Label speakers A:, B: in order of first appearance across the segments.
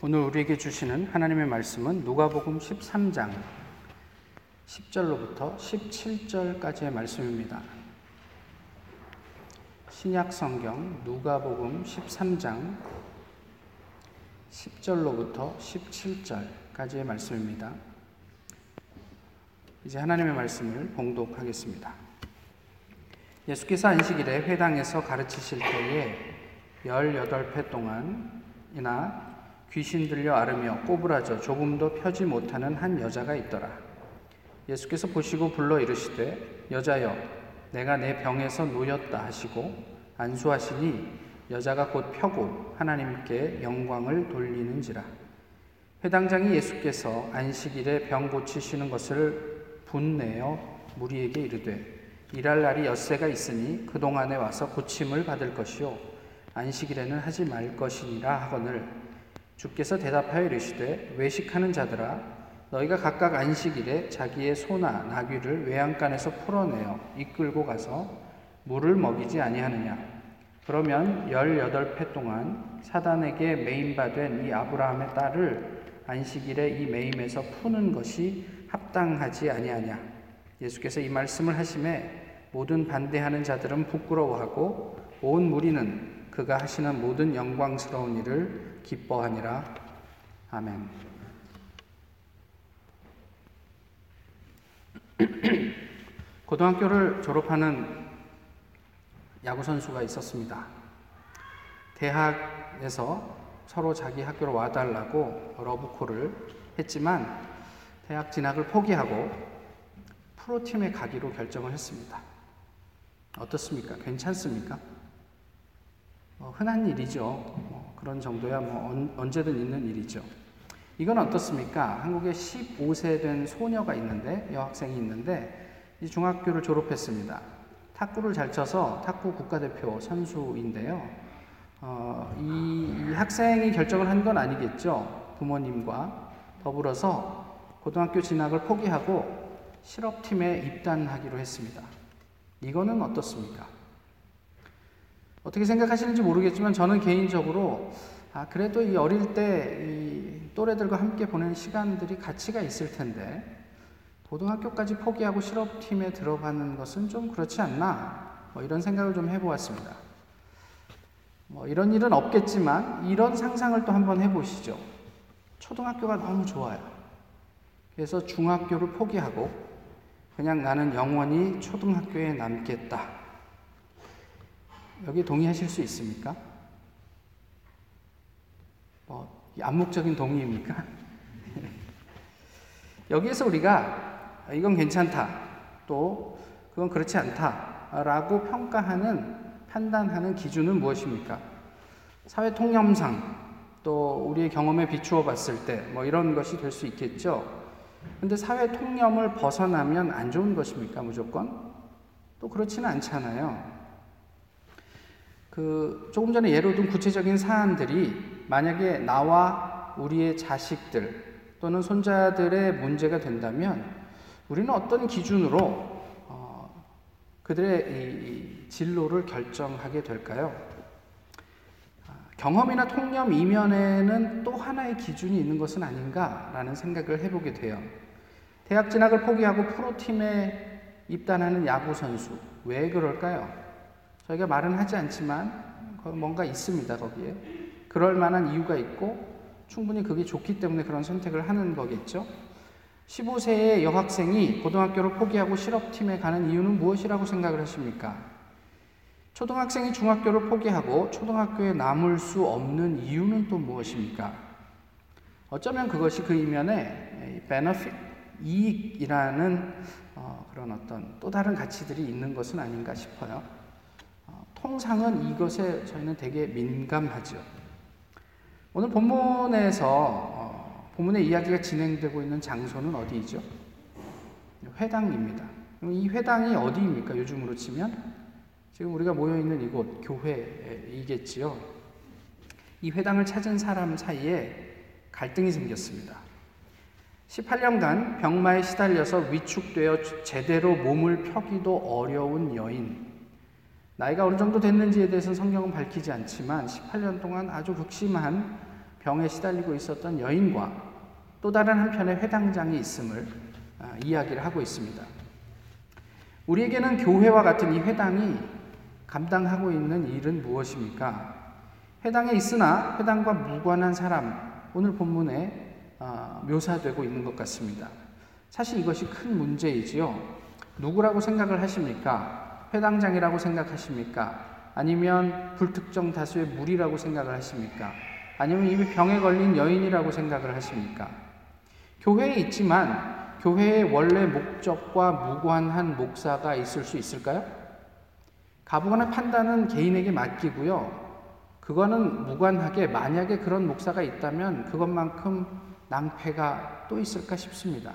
A: 오늘 우리에게 주시는 하나님의 말씀은 누가복음 13장 10절로부터 17절까지의 말씀입니다. 신약 성경 누가복음 13장 10절로부터 17절까지의 말씀입니다. 이제 하나님의 말씀을 봉독하겠습니다. 예수께서 안식일에 회당에서 가르치실 때에 18회 동안이나 귀신 들려 앓으며 꼬부라져 조금도 펴지 못하는 한 여자가 있더라. 예수께서 보시고 불러 이르시되 여자여 내가 내 병에서 놓였다 하시고 안수하시니 여자가 곧 펴고 하나님께 영광을 돌리는지라. 회당장이 예수께서 안식일에 병 고치시는 것을 분내어 무리에게 이르되 일할 날이 엿새가 있으니 그동안에 와서 고침을 받을 것이요 안식일에는 하지 말 것이니라 하거늘 주께서 대답하여 이르시되 외식하는 자들아 너희가 각각 안식일에 자기의 소나 나귀를 외양간에서 풀어내어 이끌고 가서 물을 먹이지 아니하느냐? 그러면 열여덟 해 동안 사단에게 매임받은 이 아브라함의 딸을 안식일에 이 매임에서 푸는 것이 합당하지 아니하냐? 예수께서 이 말씀을 하심에 모든 반대하는 자들은 부끄러워하고 온 무리는 그가 하시는 모든 영광스러운 일을 기뻐하니라. 아멘. 고등학교를 졸업하는 야구 선수가 있었습니다. 대학에서 서로 자기 학교로 와달라고 러브콜을 했지만 대학 진학을 포기하고 프로팀에 가기로 결정을 했습니다. 어떻습니까? 괜찮습니까? 뭐 흔한 일이죠. 뭐 그런 정도야 뭐 언제든 있는 일이죠. 이건 어떻습니까? 한국에 15세 된 소녀가 있는데 여학생이 있는데 이 중학교를 졸업했습니다. 탁구를 잘 쳐서 탁구 국가대표 선수인데요. 어, 이, 이 학생이 결정을 한 건 아니겠죠. 부모님과 더불어서 고등학교 진학을 포기하고 실업팀에 입단하기로 했습니다. 이거는 어떻습니까? 어떻게 생각하시는지 모르겠지만 저는 개인적으로 아, 그래도 이 어릴 때 이 또래들과 함께 보낸 시간들이 가치가 있을 텐데 고등학교까지 포기하고 실업팀에 들어가는 것은 좀 그렇지 않나 뭐 이런 생각을 좀 해보았습니다. 뭐 이런 일은 없겠지만 이런 상상을 또 한번 해보시죠. 초등학교가 너무 좋아요. 그래서 중학교를 포기하고 그냥 나는 영원히 초등학교에 남겠다. 여기 동의하실 수 있습니까? 뭐, 암묵적인 동의입니까? 여기에서 우리가 이건 괜찮다. 또 그건 그렇지 않다. 라고 평가하는, 판단하는 기준은 무엇입니까? 사회 통념상 또 우리의 경험에 비추어 봤을 때 뭐 이런 것이 될 수 있겠죠. 근데 사회 통념을 벗어나면 안 좋은 것입니까? 무조건? 또 그렇지는 않잖아요. 그 조금 전에 예로 든 구체적인 사안들이 만약에 나와 우리의 자식들 또는 손자들의 문제가 된다면 우리는 어떤 기준으로 어, 그들의 진로를 결정하게 될까요? 아, 경험이나 통념 이면에는 또 하나의 기준이 있는 것은 아닌가라는 생각을 해보게 돼요. 대학 진학을 포기하고 프로팀에 입단하는 야구 선수 왜 그럴까요? 저희가 말은 하지 않지만 뭔가 있습니다, 거기에. 그럴 만한 이유가 있고 충분히 그게 좋기 때문에 그런 선택을 하는 거겠죠. 15세의 여학생이 고등학교를 포기하고 실업팀에 가는 이유는 무엇이라고 생각을 하십니까? 초등학생이 중학교를 포기하고 초등학교에 남을 수 없는 이유는 또 무엇입니까? 어쩌면 그것이 그 이면에 베너핏, 이익이라는 어, 그런 어떤 또 다른 가치들이 있는 것은 아닌가 싶어요. 통상은 이것에 저희는 되게 민감하죠. 오늘 본문에서 어, 본문의 이야기가 진행되고 있는 장소는 어디이죠? 회당입니다. 이 회당이 어디입니까? 요즘으로 치면 지금 우리가 모여 있는 이곳 교회이겠지요. 이 회당을 찾은 사람 사이에 갈등이 생겼습니다. 18년간 병마에 시달려서 위축되어 제대로 몸을 펴기도 어려운 여인 나이가 어느 정도 됐는지에 대해서는 성경은 밝히지 않지만 18년 동안 아주 극심한 병에 시달리고 있었던 여인과 또 다른 한편의 회당장이 있음을 아, 이야기를 하고 있습니다. 우리에게는 교회와 같은 이 회당이 감당하고 있는 일은 무엇입니까? 회당에 있으나 회당과 무관한 사람, 오늘 본문에 아, 묘사되고 있는 것 같습니다. 사실 이것이 큰 문제이지요. 누구라고 생각을 하십니까? 회당장이라고 생각하십니까? 아니면 불특정 다수의 무리라고 생각을 하십니까? 아니면 이미 병에 걸린 여인이라고 생각을 하십니까? 교회에 있지만 교회의 원래 목적과 무관한 목사가 있을 수 있을까요? 가부간의 판단은 개인에게 맡기고요. 그거는 무관하게 만약에 그런 목사가 있다면 그것만큼 낭패가 또 있을까 싶습니다.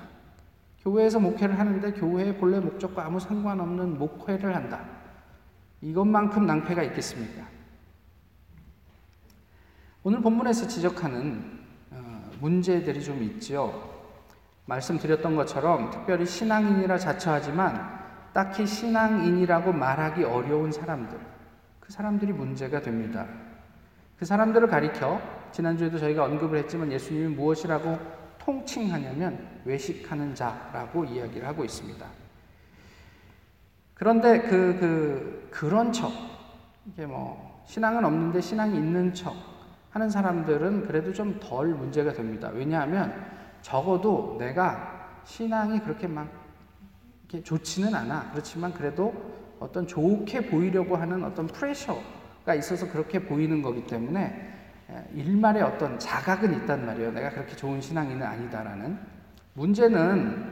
A: 교회에서 목회를 하는데 교회의 본래 목적과 아무 상관없는 목회를 한다. 이것만큼 낭패가 있겠습니까? 오늘 본문에서 지적하는 어, 문제들이 좀 있지요. 말씀드렸던 것처럼 특별히 신앙인이라 자처하지만 딱히 신앙인이라고 말하기 어려운 사람들, 그 사람들이 문제가 됩니다. 그 사람들을 가리켜 지난주에도 저희가 언급을 했지만 예수님이 무엇이라고 통칭하냐면 외식하는 자라고 이야기를 하고 있습니다. 그런데 그, 그, 그런 척, 이게 뭐, 신앙은 없는데 신앙이 있는 척 하는 사람들은 그래도 좀 덜 문제가 됩니다. 왜냐하면 적어도 내가 신앙이 그렇게 막 이렇게 좋지는 않아. 그렇지만 그래도 어떤 좋게 보이려고 하는 어떤 프레셔가 있어서 그렇게 보이는 거기 때문에 일말의 어떤 자각은 있단 말이에요. 내가 그렇게 좋은 신앙인은 아니다라는. 문제는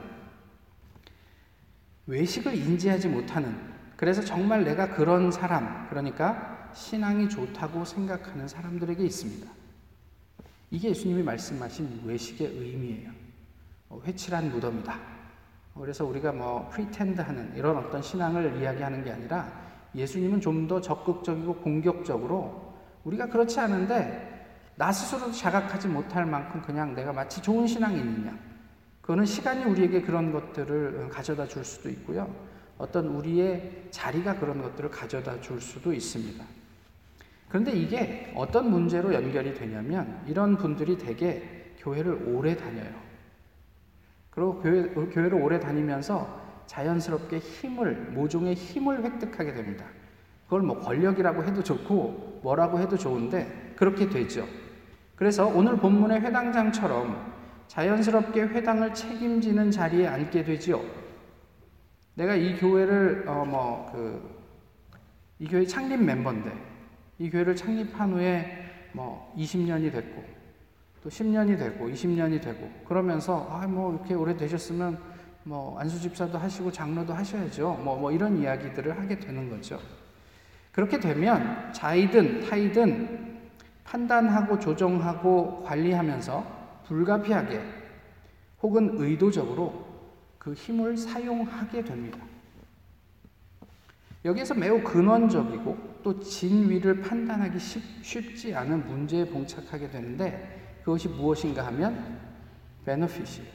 A: 외식을 인지하지 못하는, 그래서 정말 내가 그런 사람, 그러니까 신앙이 좋다고 생각하는 사람들에게 있습니다. 이게 예수님이 말씀하신 외식의 의미예요. 어, 회칠한 무덤이다. 그래서 우리가 뭐 pretend 하는 이런 어떤 신앙을 이야기하는 게 아니라 예수님은 좀 더 적극적이고 공격적으로 우리가 그렇지 않은데 나 스스로도 자각하지 못할 만큼 그냥 내가 마치 좋은 신앙인인 양. 그거는 시간이 우리에게 그런 것들을 가져다 줄 수도 있고요. 어떤 우리의 자리가 그런 것들을 가져다 줄 수도 있습니다. 그런데 이게 어떤 문제로 연결이 되냐면 이런 분들이 대개 교회를 오래 다녀요. 그리고 교회, 교회를 오래 다니면서 자연스럽게 힘을, 모종의 힘을 획득하게 됩니다. 그걸 뭐 권력이라고 해도 좋고 뭐라고 해도 좋은데 그렇게 되죠. 그래서 오늘 본문의 회당장처럼 자연스럽게 회당을 책임지는 자리에 앉게 되지요. 내가 이 교회를 어 뭐 그 이 교회 창립 멤버인데 이 교회를 창립한 후에 뭐 20년이 됐고 또 10년이 되고 20년이 되고 그러면서 아 뭐 이렇게 오래 되셨으면 뭐 안수 집사도 하시고 장로도 하셔야죠. 뭐, 뭐 이런 이야기들을 하게 되는 거죠. 그렇게 되면 자이든 타이든 판단하고 조정하고 관리하면서 불가피하게 혹은 의도적으로 그 힘을 사용하게 됩니다. 여기에서 매우 근원적이고 또 진위를 판단하기 쉽지 않은 문제에 봉착하게 되는데 그것이 무엇인가 하면 베너핏이에요.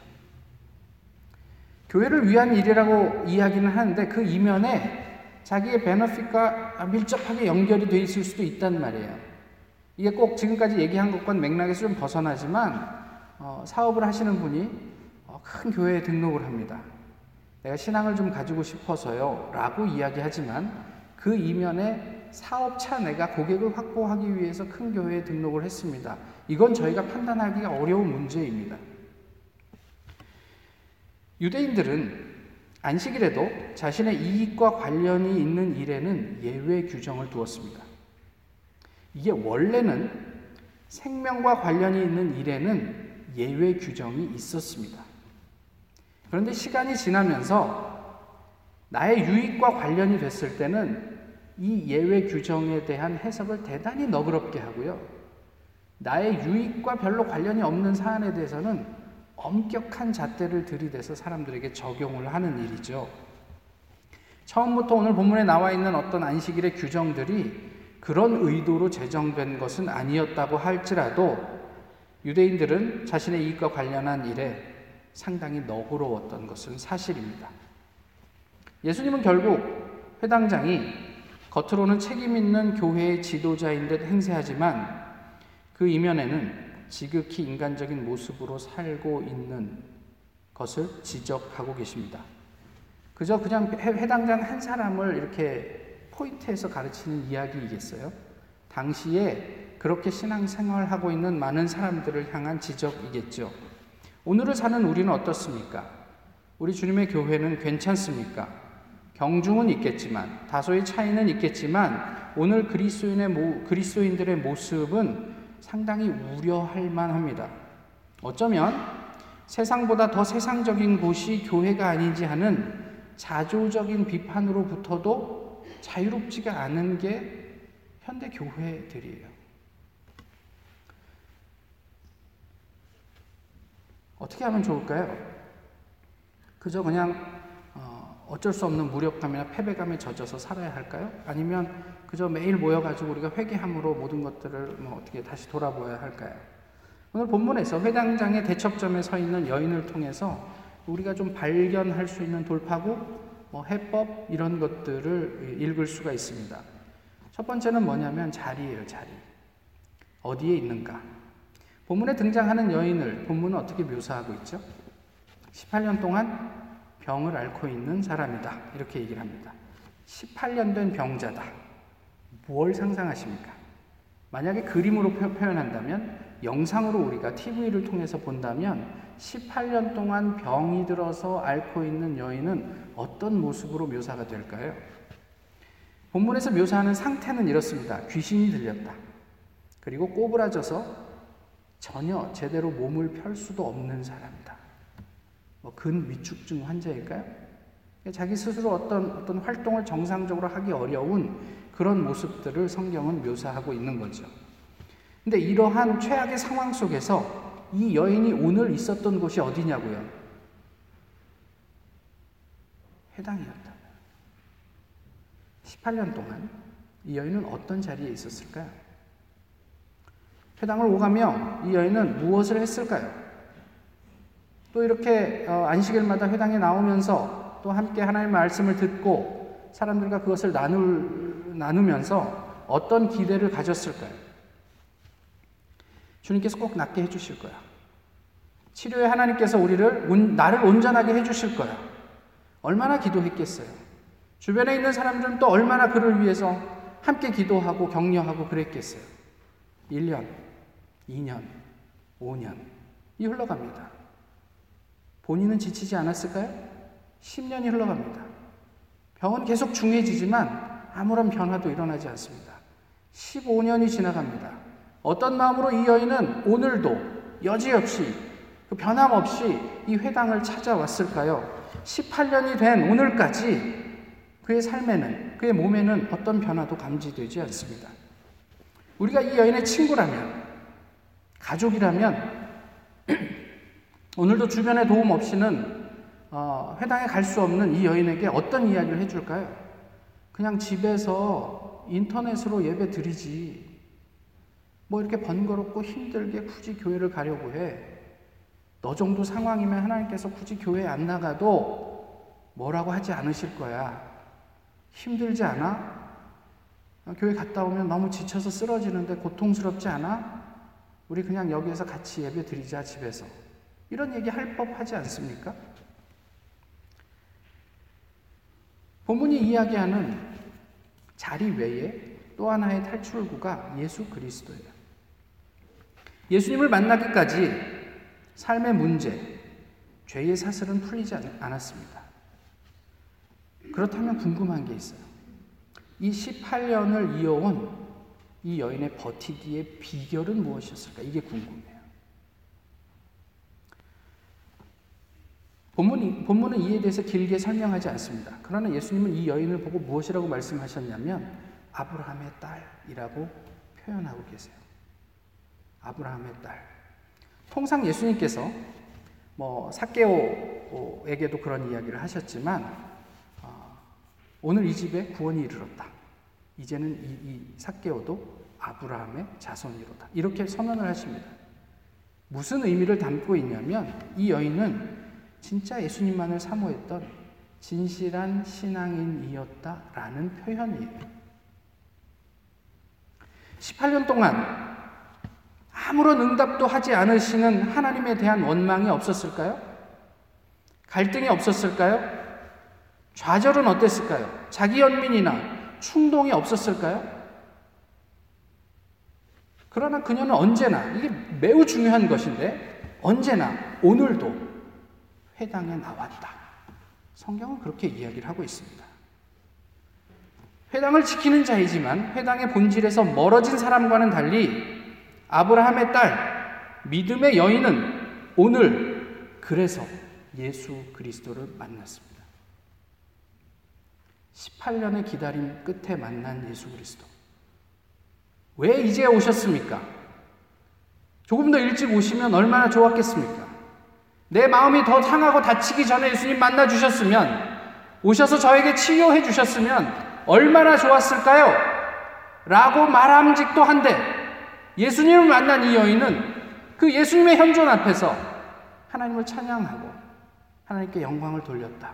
A: 교회를 위한 일이라고 이야기는 하는데 그 이면에 자기의 베너핏과 밀접하게 연결이 돼 있을 수도 있단 말이에요. 이게 꼭 지금까지 얘기한 것과는 맥락에서 좀 벗어나지만 어, 사업을 하시는 분이 어, 큰 교회에 등록을 합니다. 내가 신앙을 좀 가지고 싶어서요. 라고 이야기하지만 그 이면에 사업차 내가 고객을 확보하기 위해서 큰 교회에 등록을 했습니다. 이건 저희가 판단하기가 어려운 문제입니다. 유대인들은 안식일에도 자신의 이익과 관련이 있는 일에는 예외 규정을 두었습니다. 이게 원래는 생명과 관련이 있는 일에는 예외 규정이 있었습니다. 그런데 시간이 지나면서 나의 유익과 관련이 됐을 때는 이 예외 규정에 대한 해석을 대단히 너그럽게 하고요. 나의 유익과 별로 관련이 없는 사안에 대해서는 엄격한 잣대를 들이대서 사람들에게 적용을 하는 일이죠. 처음부터 오늘 본문에 나와 있는 어떤 안식일의 규정들이 그런 의도로 제정된 것은 아니었다고 할지라도 유대인들은 자신의 이익과 관련한 일에 상당히 너그러웠던 것은 사실입니다. 예수님은 결국 회당장이 겉으로는 책임 있는 교회의 지도자인 듯 행세하지만 그 이면에는 지극히 인간적인 모습으로 살고 있는 것을 지적하고 계십니다. 그저 그냥 해당자는 한 사람을 이렇게 포인트해서 가르치는 이야기이겠어요? 당시에 그렇게 신앙생활하고 있는 많은 사람들을 향한 지적이겠죠. 오늘을 사는 우리는 어떻습니까? 우리 주님의 교회는 괜찮습니까? 경중은 있겠지만 다소의 차이는 있겠지만 오늘 그리스도인의 모, 그리스도인들의 모습은 상당히 우려할 만합니다. 어쩌면 세상보다 더 세상적인 곳이 교회가 아닌지 하는 자조적인 비판으로부터도 자유롭지가 않은 게 현대 교회들이에요. 어떻게 하면 좋을까요? 그저 그냥 어, 어쩔 수 없는 무력감이나 패배감에 젖어서 살아야 할까요? 아니면 그저 매일 모여가지고 우리가 회개함으로 모든 것들을 뭐 어떻게 다시 돌아보아야 할까요? 오늘 본문에서 회당장의 대척점에 서 있는 여인을 통해서 우리가 좀 발견할 수 있는 돌파구, 뭐 해법 이런 것들을 읽을 수가 있습니다. 첫 번째는 뭐냐면 자리예요, 자리. 어디에 있는가? 본문에 등장하는 여인을 본문은 어떻게 묘사하고 있죠? 18년 동안 병을 앓고 있는 사람이다. 이렇게 얘기를 합니다. 18년 된 병자다. 뭘 상상하십니까? 만약에 그림으로 표현한다면 영상으로 우리가 TV를 통해서 본다면 18년 동안 병이 들어서 앓고 있는 여인은 어떤 모습으로 묘사가 될까요? 본문에서 묘사하는 상태는 이렇습니다. 귀신이 들렸다. 그리고 꼬부라져서 전혀 제대로 몸을 펼 수도 없는 사람이다. 뭐 근위축증 환자일까요? 자기 스스로 어떤 어떤 활동을 정상적으로 하기 어려운 그런 모습들을 성경은 묘사하고 있는 거죠. 근데 이러한 최악의 상황 속에서 이 여인이 오늘 있었던 곳이 어디냐고요? 해당이었다. 18년 동안 이 여인은 어떤 자리에 있었을까요? 회당을 오가며 이 여인은 무엇을 했을까요? 또 이렇게 어, 안식일마다 회당에 나오면서 또 함께 하나님의 말씀을 듣고 사람들과 그것을 나눌, 나누면서 어떤 기대를 가졌을까요? 주님께서 꼭 낫게 해주실 거야. 치료에 하나님께서 우리를, 나를 온전하게 해주실 거야. 얼마나 기도했겠어요. 주변에 있는 사람들은 또 얼마나 그를 위해서 함께 기도하고 격려하고 그랬겠어요. 1년, 2년, 5년이 흘러갑니다. 본인은 지치지 않았을까요? 10년이 흘러갑니다. 병은 계속 중해지지만 아무런 변화도 일어나지 않습니다. 15년이 지나갑니다. 어떤 마음으로 이 여인은 오늘도 여지없이 그 변함없이 이 회당을 찾아왔을까요? 18년이 된 오늘까지 그의 삶에는, 그의 몸에는 어떤 변화도 감지되지 않습니다. 우리가 이 여인의 친구라면, 가족이라면 오늘도 주변의 도움 없이는 어, 회당에 갈 수 없는 이 여인에게 어떤 이야기를 해줄까요? 그냥 집에서 인터넷으로 예배 드리지. 뭐 이렇게 번거롭고 힘들게 굳이 교회를 가려고 해. 너 정도 상황이면 하나님께서 굳이 교회 안 나가도 뭐라고 하지 않으실 거야. 힘들지 않아? 교회 갔다 오면 너무 지쳐서 쓰러지는데 고통스럽지 않아? 우리 그냥 여기에서 같이 예배 드리자, 집에서. 이런 얘기 할 법 하지 않습니까? 본문이 이야기하는 자리 외에 또 하나의 탈출구가 예수 그리스도예요. 예수님을 만나기까지 삶의 문제, 죄의 사슬은 풀리지 않았습니다. 그렇다면 궁금한 게 있어요. 이 18년을 이어온 이 여인의 버티기의 비결은 무엇이었을까? 이게 궁금해요. 본문이, 본문은 이에 대해서 길게 설명하지 않습니다. 그러나 예수님은 이 여인을 보고 무엇이라고 말씀하셨냐면 아브라함의 딸이라고 표현하고 계세요. 아브라함의 딸. 통상 예수님께서 뭐 사케오에게도 그런 이야기를 하셨지만 어, 오늘 이 집에 구원이 이르렀다. 이제는 이, 이 사개오도 아브라함의 자손이로다. 이렇게 선언을 하십니다. 무슨 의미를 담고 있냐면 이 여인은 진짜 예수님만을 사모했던 진실한 신앙인이었다라는 표현이에요. 18년 동안 아무런 응답도 하지 않으시는 하나님에 대한 원망이 없었을까요? 갈등이 없었을까요? 좌절은 어땠을까요? 자기 연민이나 충동이 없었을까요? 그러나 그녀는 언제나, 이게 매우 중요한 것인데, 언제나 오늘도 회당에 나왔다. 성경은 그렇게 이야기를 하고 있습니다. 회당을 지키는 자이지만 회당의 본질에서 멀어진 사람과는 달리 아브라함의 딸, 믿음의 여인은 오늘 그래서 예수 그리스도를 만났습니다. 18년의 기다림 끝에 만난 예수 그리스도. 왜 이제 오셨습니까? 조금 더 일찍 오시면 얼마나 좋았겠습니까? 내 마음이 더 상하고 다치기 전에 예수님 만나 주셨으면, 오셔서 저에게 치료해 주셨으면 얼마나 좋았을까요? 라고 말함직도 한데, 예수님을 만난 이 여인은 그 예수님의 현존 앞에서 하나님을 찬양하고 하나님께 영광을 돌렸다.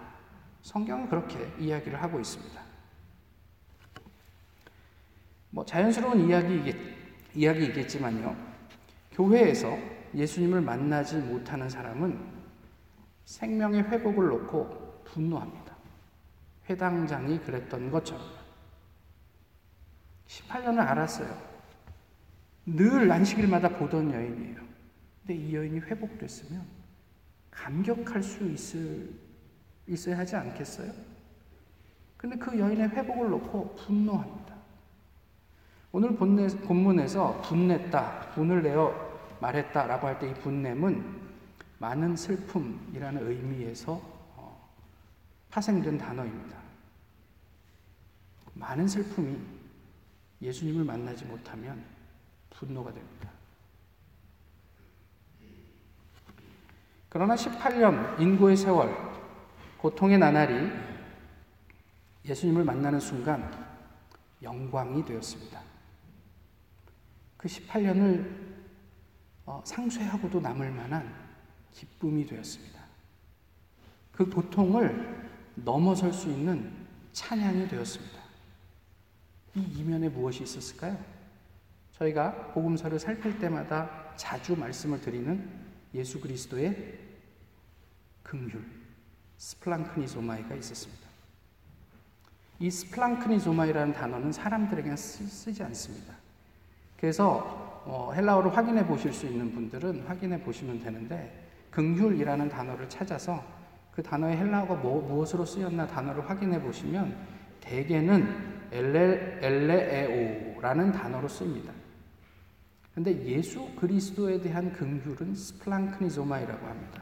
A: 성경은 그렇게 이야기를 하고 있습니다. 뭐 자연스러운 이야기 이야기이겠지만요. 교회에서 예수님을 만나지 못하는 사람은 생명의 회복을 놓고 분노합니다. 회당장이 그랬던 것처럼. 18년을 알았어요. 늘 안식일마다 보던 여인이에요. 근데 이 여인이 회복됐으면 감격할 수 있을, 있어야 하지 않겠어요? 근데 그 여인의 회복을 놓고 분노합니다. 오늘 본내, 본문에서 분냈다, 분을 내어 말했다 라고 할 때 이 분냄은 많은 슬픔이라는 의미에서 어, 파생된 단어입니다. 많은 슬픔이 예수님을 만나지 못하면 분노가 됩니다. 그러나 18년 인고의 세월, 고통의 나날이 예수님을 만나는 순간 영광이 되었습니다. 그 18년을 어, 상쇄하고도 남을 만한 기쁨이 되었습니다. 그 고통을 넘어설 수 있는 찬양이 되었습니다. 이 이면에 무엇이 있었을까요? 저희가 복음서를 살필 때마다 자주 말씀을 드리는 예수 그리스도의 긍휼, 스플랑크니조마이가 있었습니다. 이 스플랑크니조마이라는 단어는 사람들에게 쓰, 지 않습니다. 그래서 어, 헬라어로 확인해 보실 수 있는 분들은 확인해 보시면 되는데 긍휼이라는 단어를 찾아서 그 단어의 헬라어가 뭐, 무엇으로 쓰였나 단어를 확인해 보시면 대개는 엘레, 엘레에오라는 단어로 쓰입니다. 근데 예수 그리스도에 대한 긍휼은 스플랑크니조마이라고 합니다.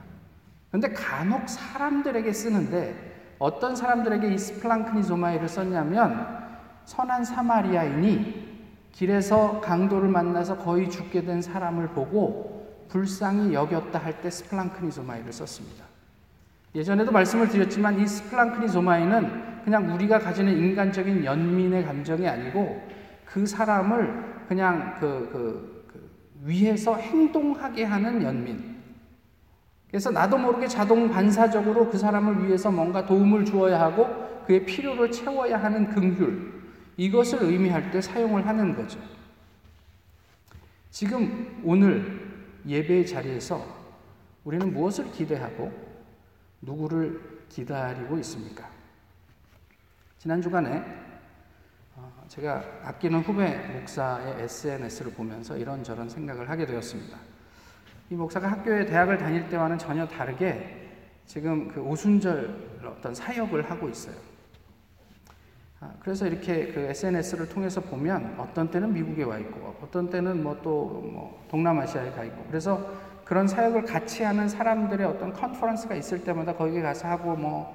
A: 근데 간혹 사람들에게 쓰는데 어떤 사람들에게 이 스플랑크니조마이를 썼냐면 선한 사마리아인이 길에서 강도를 만나서 거의 죽게 된 사람을 보고 불쌍히 여겼다 할 때 스플랑크니조마이를 썼습니다. 예전에도 말씀을 드렸지만 이 스플랑크니조마이는 그냥 우리가 가지는 인간적인 연민의 감정이 아니고 그 사람을 그냥 그, 그 위해서 행동하게 하는 연민. 그래서 나도 모르게 자동 반사적으로 그 사람을 위해서 뭔가 도움을 주어야 하고 그의 필요를 채워야 하는 긍휼. 이것을 의미할 때 사용을 하는 거죠. 지금 오늘 예배의 자리에서 우리는 무엇을 기대하고 누구를 기다리고 있습니까? 지난 주간에 제가 아끼는 후배 목사의 SNS를 보면서 이런저런 생각을 하게 되었습니다. 이 목사가 학교에 대학을 다닐 때와는 전혀 다르게 지금 그 오순절 어떤 사역을 하고 있어요. 아, 그래서 이렇게 그 SNS를 통해서 보면 어떤 때는 미국에 와 있고 어떤 때는 뭐 또뭐 뭐 동남아시아에 가 있고 그래서 그런 사역을 같이 하는 사람들의 어떤 컨퍼런스가 있을 때마다 거기 가서 하고 뭐,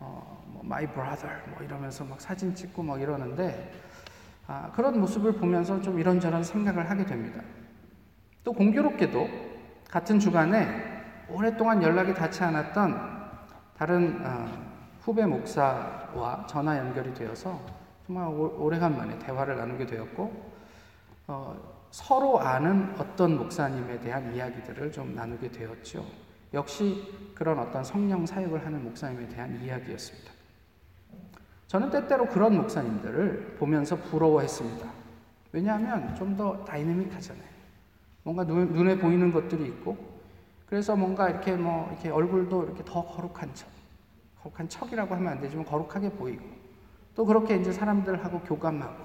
A: 어, 뭐 my brother 뭐 이러면서 막 사진 찍고 막 이러는데 아, 그런 모습을 보면서 좀 이런저런 생각을 하게 됩니다. 또 공교롭게도 같은 주간에 오랫동안 연락이 닿지 않았던 다른 어, 후배 목사와 전화 연결이 되어서 정말 오 래간만에 대화를 나누게 되었고 어, 서로 아는 어떤 목사님에 대한 이야기들을 좀 나누게 되었죠. 역시 그런 어떤 성령 사역을 하는 목사님에 대한 이야기였습니다. 저는 때때로 그런 목사님들을 보면서 부러워했습니다. 왜냐하면 좀 더 다이내믹하잖아요. 뭔가 눈, 눈에 보이는 것들이 있고 그래서 뭔가 이렇게 뭐 이렇게 얼굴도 이렇게 더 거룩한 척, 거룩한 척이라고 하면 안 되지만 거룩하게 보이고 또 그렇게 이제 사람들하고 교감하고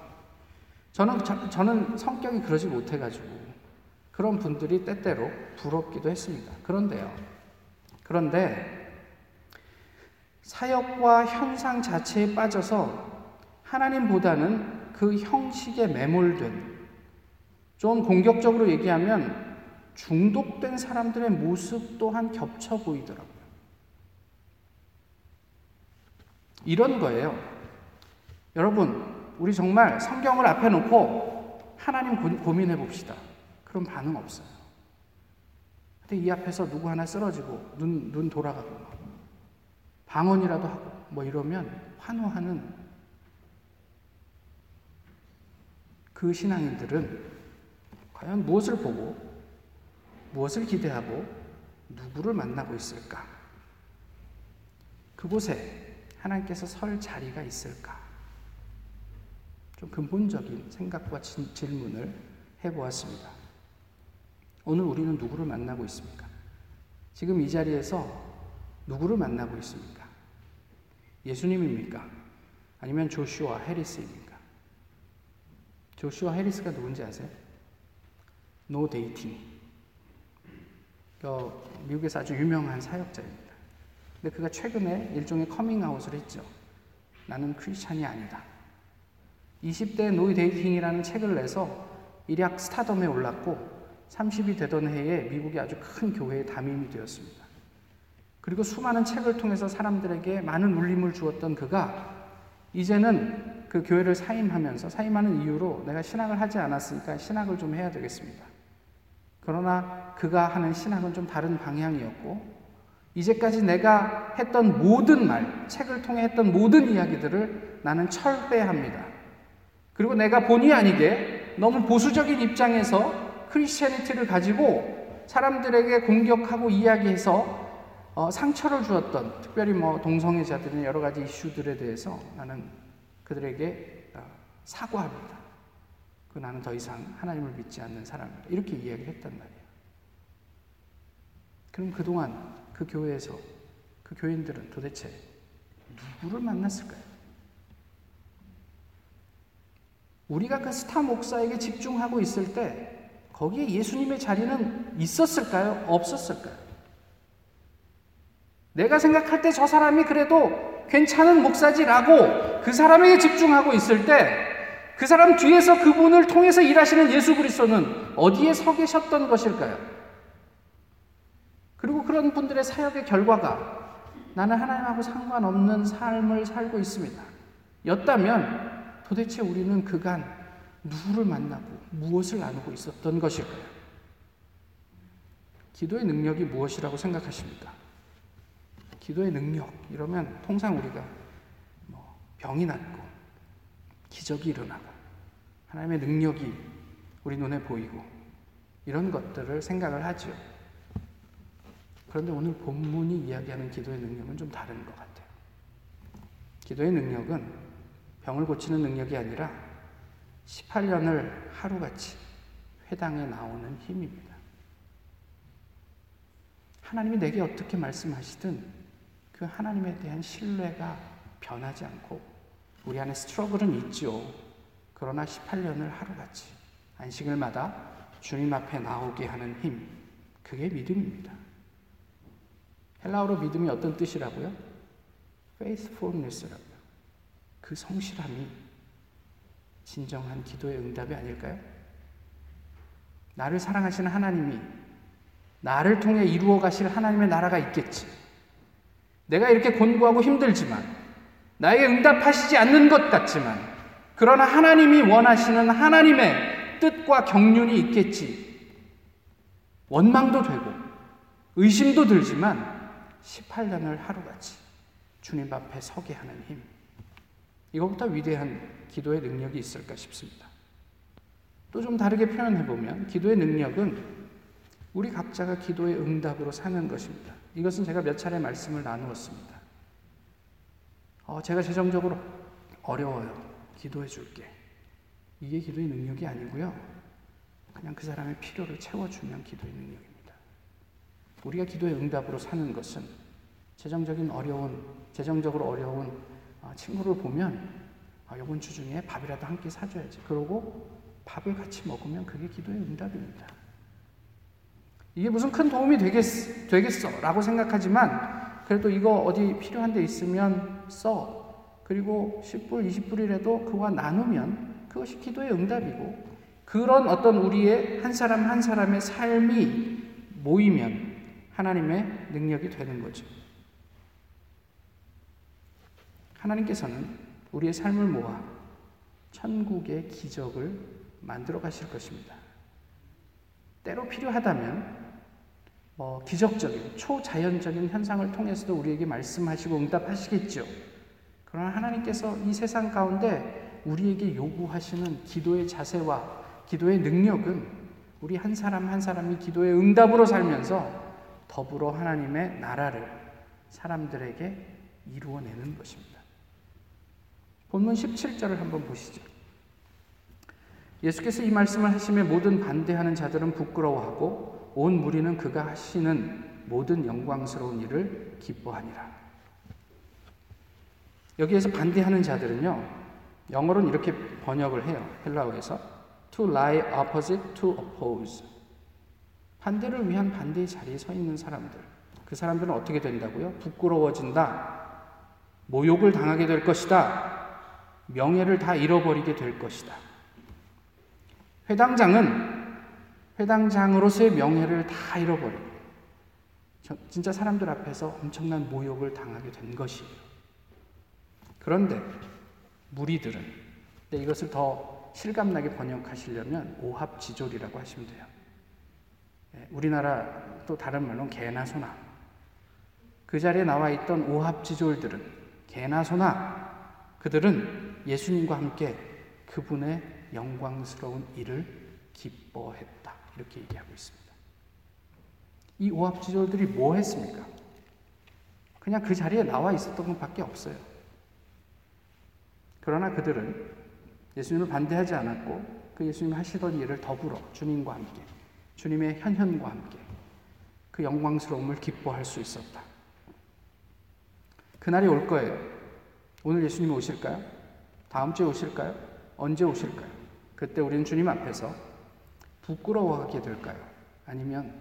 A: 저는 저, 저는 성격이 그러지 못해가지고 그런 분들이 때때로 부럽기도 했습니다. 그런데요. 그런데 사역과 현상 자체에 빠져서 하나님보다는 그 형식에 매몰된 좀 공격적으로 얘기하면 중독된 사람들의 모습 또한 겹쳐 보이더라고요. 이런 거예요. 여러분, 우리 정말 성경을 앞에 놓고 하나님 고민해 봅시다. 그럼 반응 없어요. 근데 이 앞에서 누구 하나 쓰러지고 눈, 눈 돌아가고 방언이라도 하고 뭐 이러면 환호하는 그 신앙인들은 과연 무엇을 보고 무엇을 기대하고 누구를 만나고 있을까? 그곳에 하나님께서 설 자리가 있을까? 좀 근본적인 생각과 질문을 해보았습니다. 오늘 우리는 누구를 만나고 있습니까? 지금 이 자리에서 누구를 만나고 있습니까? 예수님입니까? 아니면 조슈아 해리스입니까? 조슈아 해리스가 누군지 아세요? No Dating. 어, 미국에서 아주 유명한 사역자입니다. 근데 그가 최근에 일종의 커밍아웃을 했죠. 나는 크리스찬이 아니다. 20대 No Dating이라는 책을 내서 일약 스타덤에 올랐고 30이 되던 해에 미국의 아주 큰 교회의 담임이 되었습니다. 그리고 수많은 책을 통해서 사람들에게 많은 울림을 주었던 그가 이제는 그 교회를 사임하면서 사임하는 이유로 내가 신학을 하지 않았으니까 신학을 좀 해야 되겠습니다. 그러나 그가 하는 신학은 좀 다른 방향이었고 이제까지 내가 했던 모든 말, 책을 통해 했던 모든 이야기들을 나는 철배합니다. 그리고 내가 본의 아니게 너무 보수적인 입장에서 크리스천니티를 가지고 사람들에게 공격하고 이야기해서 어, 상처를 주었던 특별히 뭐 동성애자들의 여러 가지 이슈들에 대해서 나는 그들에게 어, 사과합니다. 그 나는 더 이상 하나님을 믿지 않는 사람이다. 이렇게 이야기를 했단 말이에요. 그럼 그동안 그 교회에서 그 교인들은 도대체 누구를 만났을까요? 우리가 그 스타 목사에게 집중하고 있을 때 거기에 예수님의 자리는 있었을까요? 없었을까요? 내가 생각할 때 저 사람이 그래도 괜찮은 목사지라고 그 사람에게 집중하고 있을 때 그 사람 뒤에서 그분을 통해서 일하시는 예수 그리스도는 어디에 서 계셨던 것일까요? 그리고 그런 분들의 사역의 결과가 나는 하나님하고 상관없는 삶을 살고 있습니다. 였다면 도대체 우리는 그간 누구를 만나고 무엇을 나누고 있었던 것일까요? 기도의 능력이 무엇이라고 생각하십니까? 기도의 능력 이러면 통상 우리가 뭐 병이 낫고 기적이 일어나고 하나님의 능력이 우리 눈에 보이고 이런 것들을 생각을 하죠. 그런데 오늘 본문이 이야기하는 기도의 능력은 좀 다른 것 같아요. 기도의 능력은 병을 고치는 능력이 아니라 18년을 하루같이 회당에 나오는 힘입니다. 하나님이 내게 어떻게 말씀하시든 그 하나님에 대한 신뢰가 변하지 않고 우리 안에 스트러글은 있죠. 그러나 18년을 하루같이 안식일마다 주님 앞에 나오게 하는 힘, 그게 믿음입니다. 헬라어로 믿음이 어떤 뜻이라고요? faithfulness라고요. 그 성실함이 진정한 기도의 응답이 아닐까요? 나를 사랑하시는 하나님이 나를 통해 이루어 가실 하나님의 나라가 있겠지. 내가 이렇게 곤고하고 힘들지만, 나에게 응답하시지 않는 것 같지만, 그러나 하나님이 원하시는 하나님의 뜻과 경륜이 있겠지. 원망도 되고, 의심도 들지만, 18년을 하루같이 주님 앞에 서게 하는 힘. 이것보다 위대한 기도의 능력이 있을까 싶습니다. 또 좀 다르게 표현해보면, 기도의 능력은 우리 각자가 기도의 응답으로 사는 것입니다. 이것은 제가 몇 차례 말씀을 나누었습니다. 어, 제가 재정적으로 어려워요. 기도해 줄게. 이게 기도의 능력이 아니고요. 그냥 그 사람의 필요를 채워주면 기도의 능력입니다. 우리가 기도의 응답으로 사는 것은 재정적인 어려운, 재정적으로 어려운 아, 친구를 보면 아, 이번 주 중에 밥이라도 한 끼 사줘야지. 그러고 밥을 같이 먹으면 그게 기도의 응답입니다. 이게 무슨 큰 도움이 되겠, 되겠어 라고 생각하지만 그래도 이거 어디 필요한 데 있으면 써. 그리고 10불, 20불이라도 그와 나누면 그것이 기도의 응답이고 그런 어떤 우리의 한 사람 한 사람의 삶이 모이면 하나님의 능력이 되는 거죠. 하나님께서는 우리의 삶을 모아 천국의 기적을 만들어 가실 것입니다. 때로 필요하다면 뭐 기적적인 초자연적인 현상을 통해서도 우리에게 말씀하시고 응답하시겠죠. 그러나 하나님께서 이 세상 가운데 우리에게 요구하시는 기도의 자세와 기도의 능력은 우리 한 사람 한 사람이 기도의 응답으로 살면서 더불어 하나님의 나라를 사람들에게 이루어내는 것입니다. 본문 17절을 한번 보시죠. 예수께서 이 말씀을 하시며 모든 반대하는 자들은 부끄러워하고 온 무리는 그가 하시는 모든 영광스러운 일을 기뻐하니라. 여기에서 반대하는 자들은요, 영어로는 이렇게 번역을 해요. 헬라어에서. to lie opposite to oppose. 반대를 위한 반대의 자리에 서 있는 사람들. 그 사람들은 어떻게 된다고요? 부끄러워진다. 모욕을 당하게 될 것이다. 명예를 다 잃어버리게 될 것이다. 회당장은 회당장으로서의 명예를 다 잃어버리고 진짜 사람들 앞에서 엄청난 모욕을 당하게 된 것이에요. 그런데 무리들은 이것을 더 실감나게 번역하시려면 오합지졸이라고 하시면 돼요. 예, 우리나라 또 다른 말로는 개나 소나. 그 자리에 나와 있던 오합지졸들은 개나 소나 그들은 예수님과 함께 그분의 영광스러운 일을 기뻐했다. 이렇게 얘기하고 있습니다. 이 오합지졸들이 뭐 했습니까? 그냥 그 자리에 나와 있었던 것밖에 없어요. 그러나 그들은 예수님을 반대하지 않았고 그 예수님 하시던 일을 더불어 주님과 함께 주님의 현현과 함께 그 영광스러움을 기뻐할 수 있었다. 그날이 올 거예요. 오늘 예수님이 오실까요? 다음 주에 오실까요? 언제 오실까요? 그때 우리는 주님 앞에서 부끄러워하게 될까요? 아니면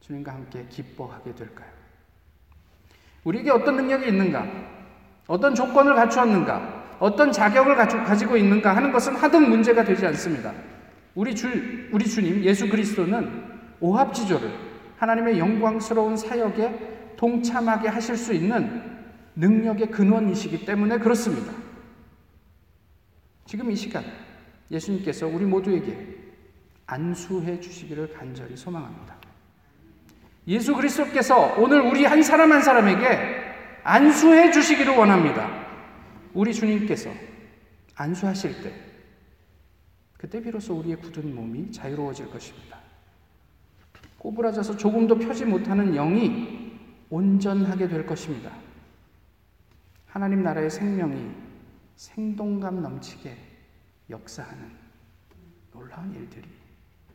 A: 주님과 함께 기뻐하게 될까요? 우리에게 어떤 능력이 있는가? 어떤 조건을 갖추었는가? 어떤 자격을 가지고 있는가 하는 것은 하등 문제가 되지 않습니다. 우리 주, 우리 주님 예수 그리스도는 오합지조를 하나님의 영광스러운 사역에 동참하게 하실 수 있는 능력의 근원이시기 때문에 그렇습니다. 지금 이 시간 예수님께서 우리 모두에게 안수해 주시기를 간절히 소망합니다. 예수 그리스도께서 오늘 우리 한 사람 한 사람에게 안수해 주시기를 원합니다. 우리 주님께서 안수하실 때 그때 비로소 우리의 굳은 몸이 자유로워질 것입니다. 꼬부라져서 조금도 펴지 못하는 영이 온전하게 될 것입니다. 하나님 나라의 생명이 생동감 넘치게 역사하는 놀라운 일들이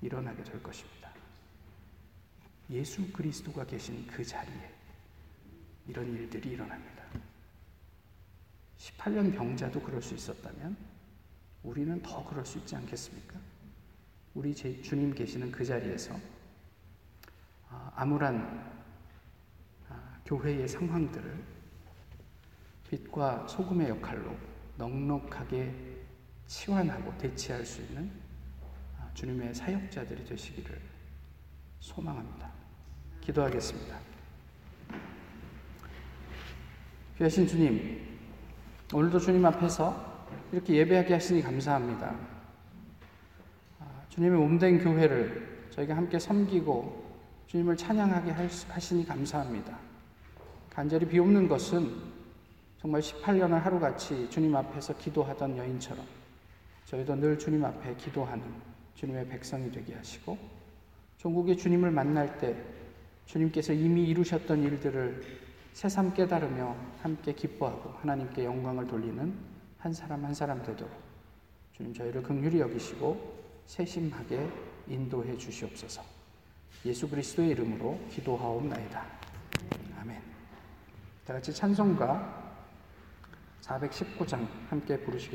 A: 일어나게 될 것입니다. 예수 그리스도가 계신 그 자리에 이런 일들이 일어납니다. 18년 병자도 그럴 수 있었다면 우리는 더 그럴 수 있지 않겠습니까? 우리 제 주님 계시는 그 자리에서 아, 암울한 아, 교회의 상황들을 빛과 소금의 역할로 넉넉하게 치환하고 대치할 수 있는 아, 주님의 사역자들이 되시기를 소망합니다. 기도하겠습니다. 귀하신 주님, 오늘도 주님 앞에서 이렇게 예배하게 하시니 감사합니다. 아, 주님의 몸된 교회를 저희가 함께 섬기고 주님을 찬양하게 하시니 감사합니다. 간절히 비옵는 것은 정말 18년을 하루같이 주님 앞에서 기도하던 여인처럼 저희도 늘 주님 앞에 기도하는 주님의 백성이 되게 하시고 종국의 주님을 만날 때 주님께서 이미 이루셨던 일들을 새삼 깨달으며 함께 기뻐하고 하나님께 영광을 돌리는 한 사람 한 사람 되도록 주님 저희를 긍휼히 여기시고 세심하게 인도해 주시옵소서. 예수 그리스도의 이름으로 기도하옵나이다. 아멘. 다 같이 찬송가 419장 함께 부르시겠습니다.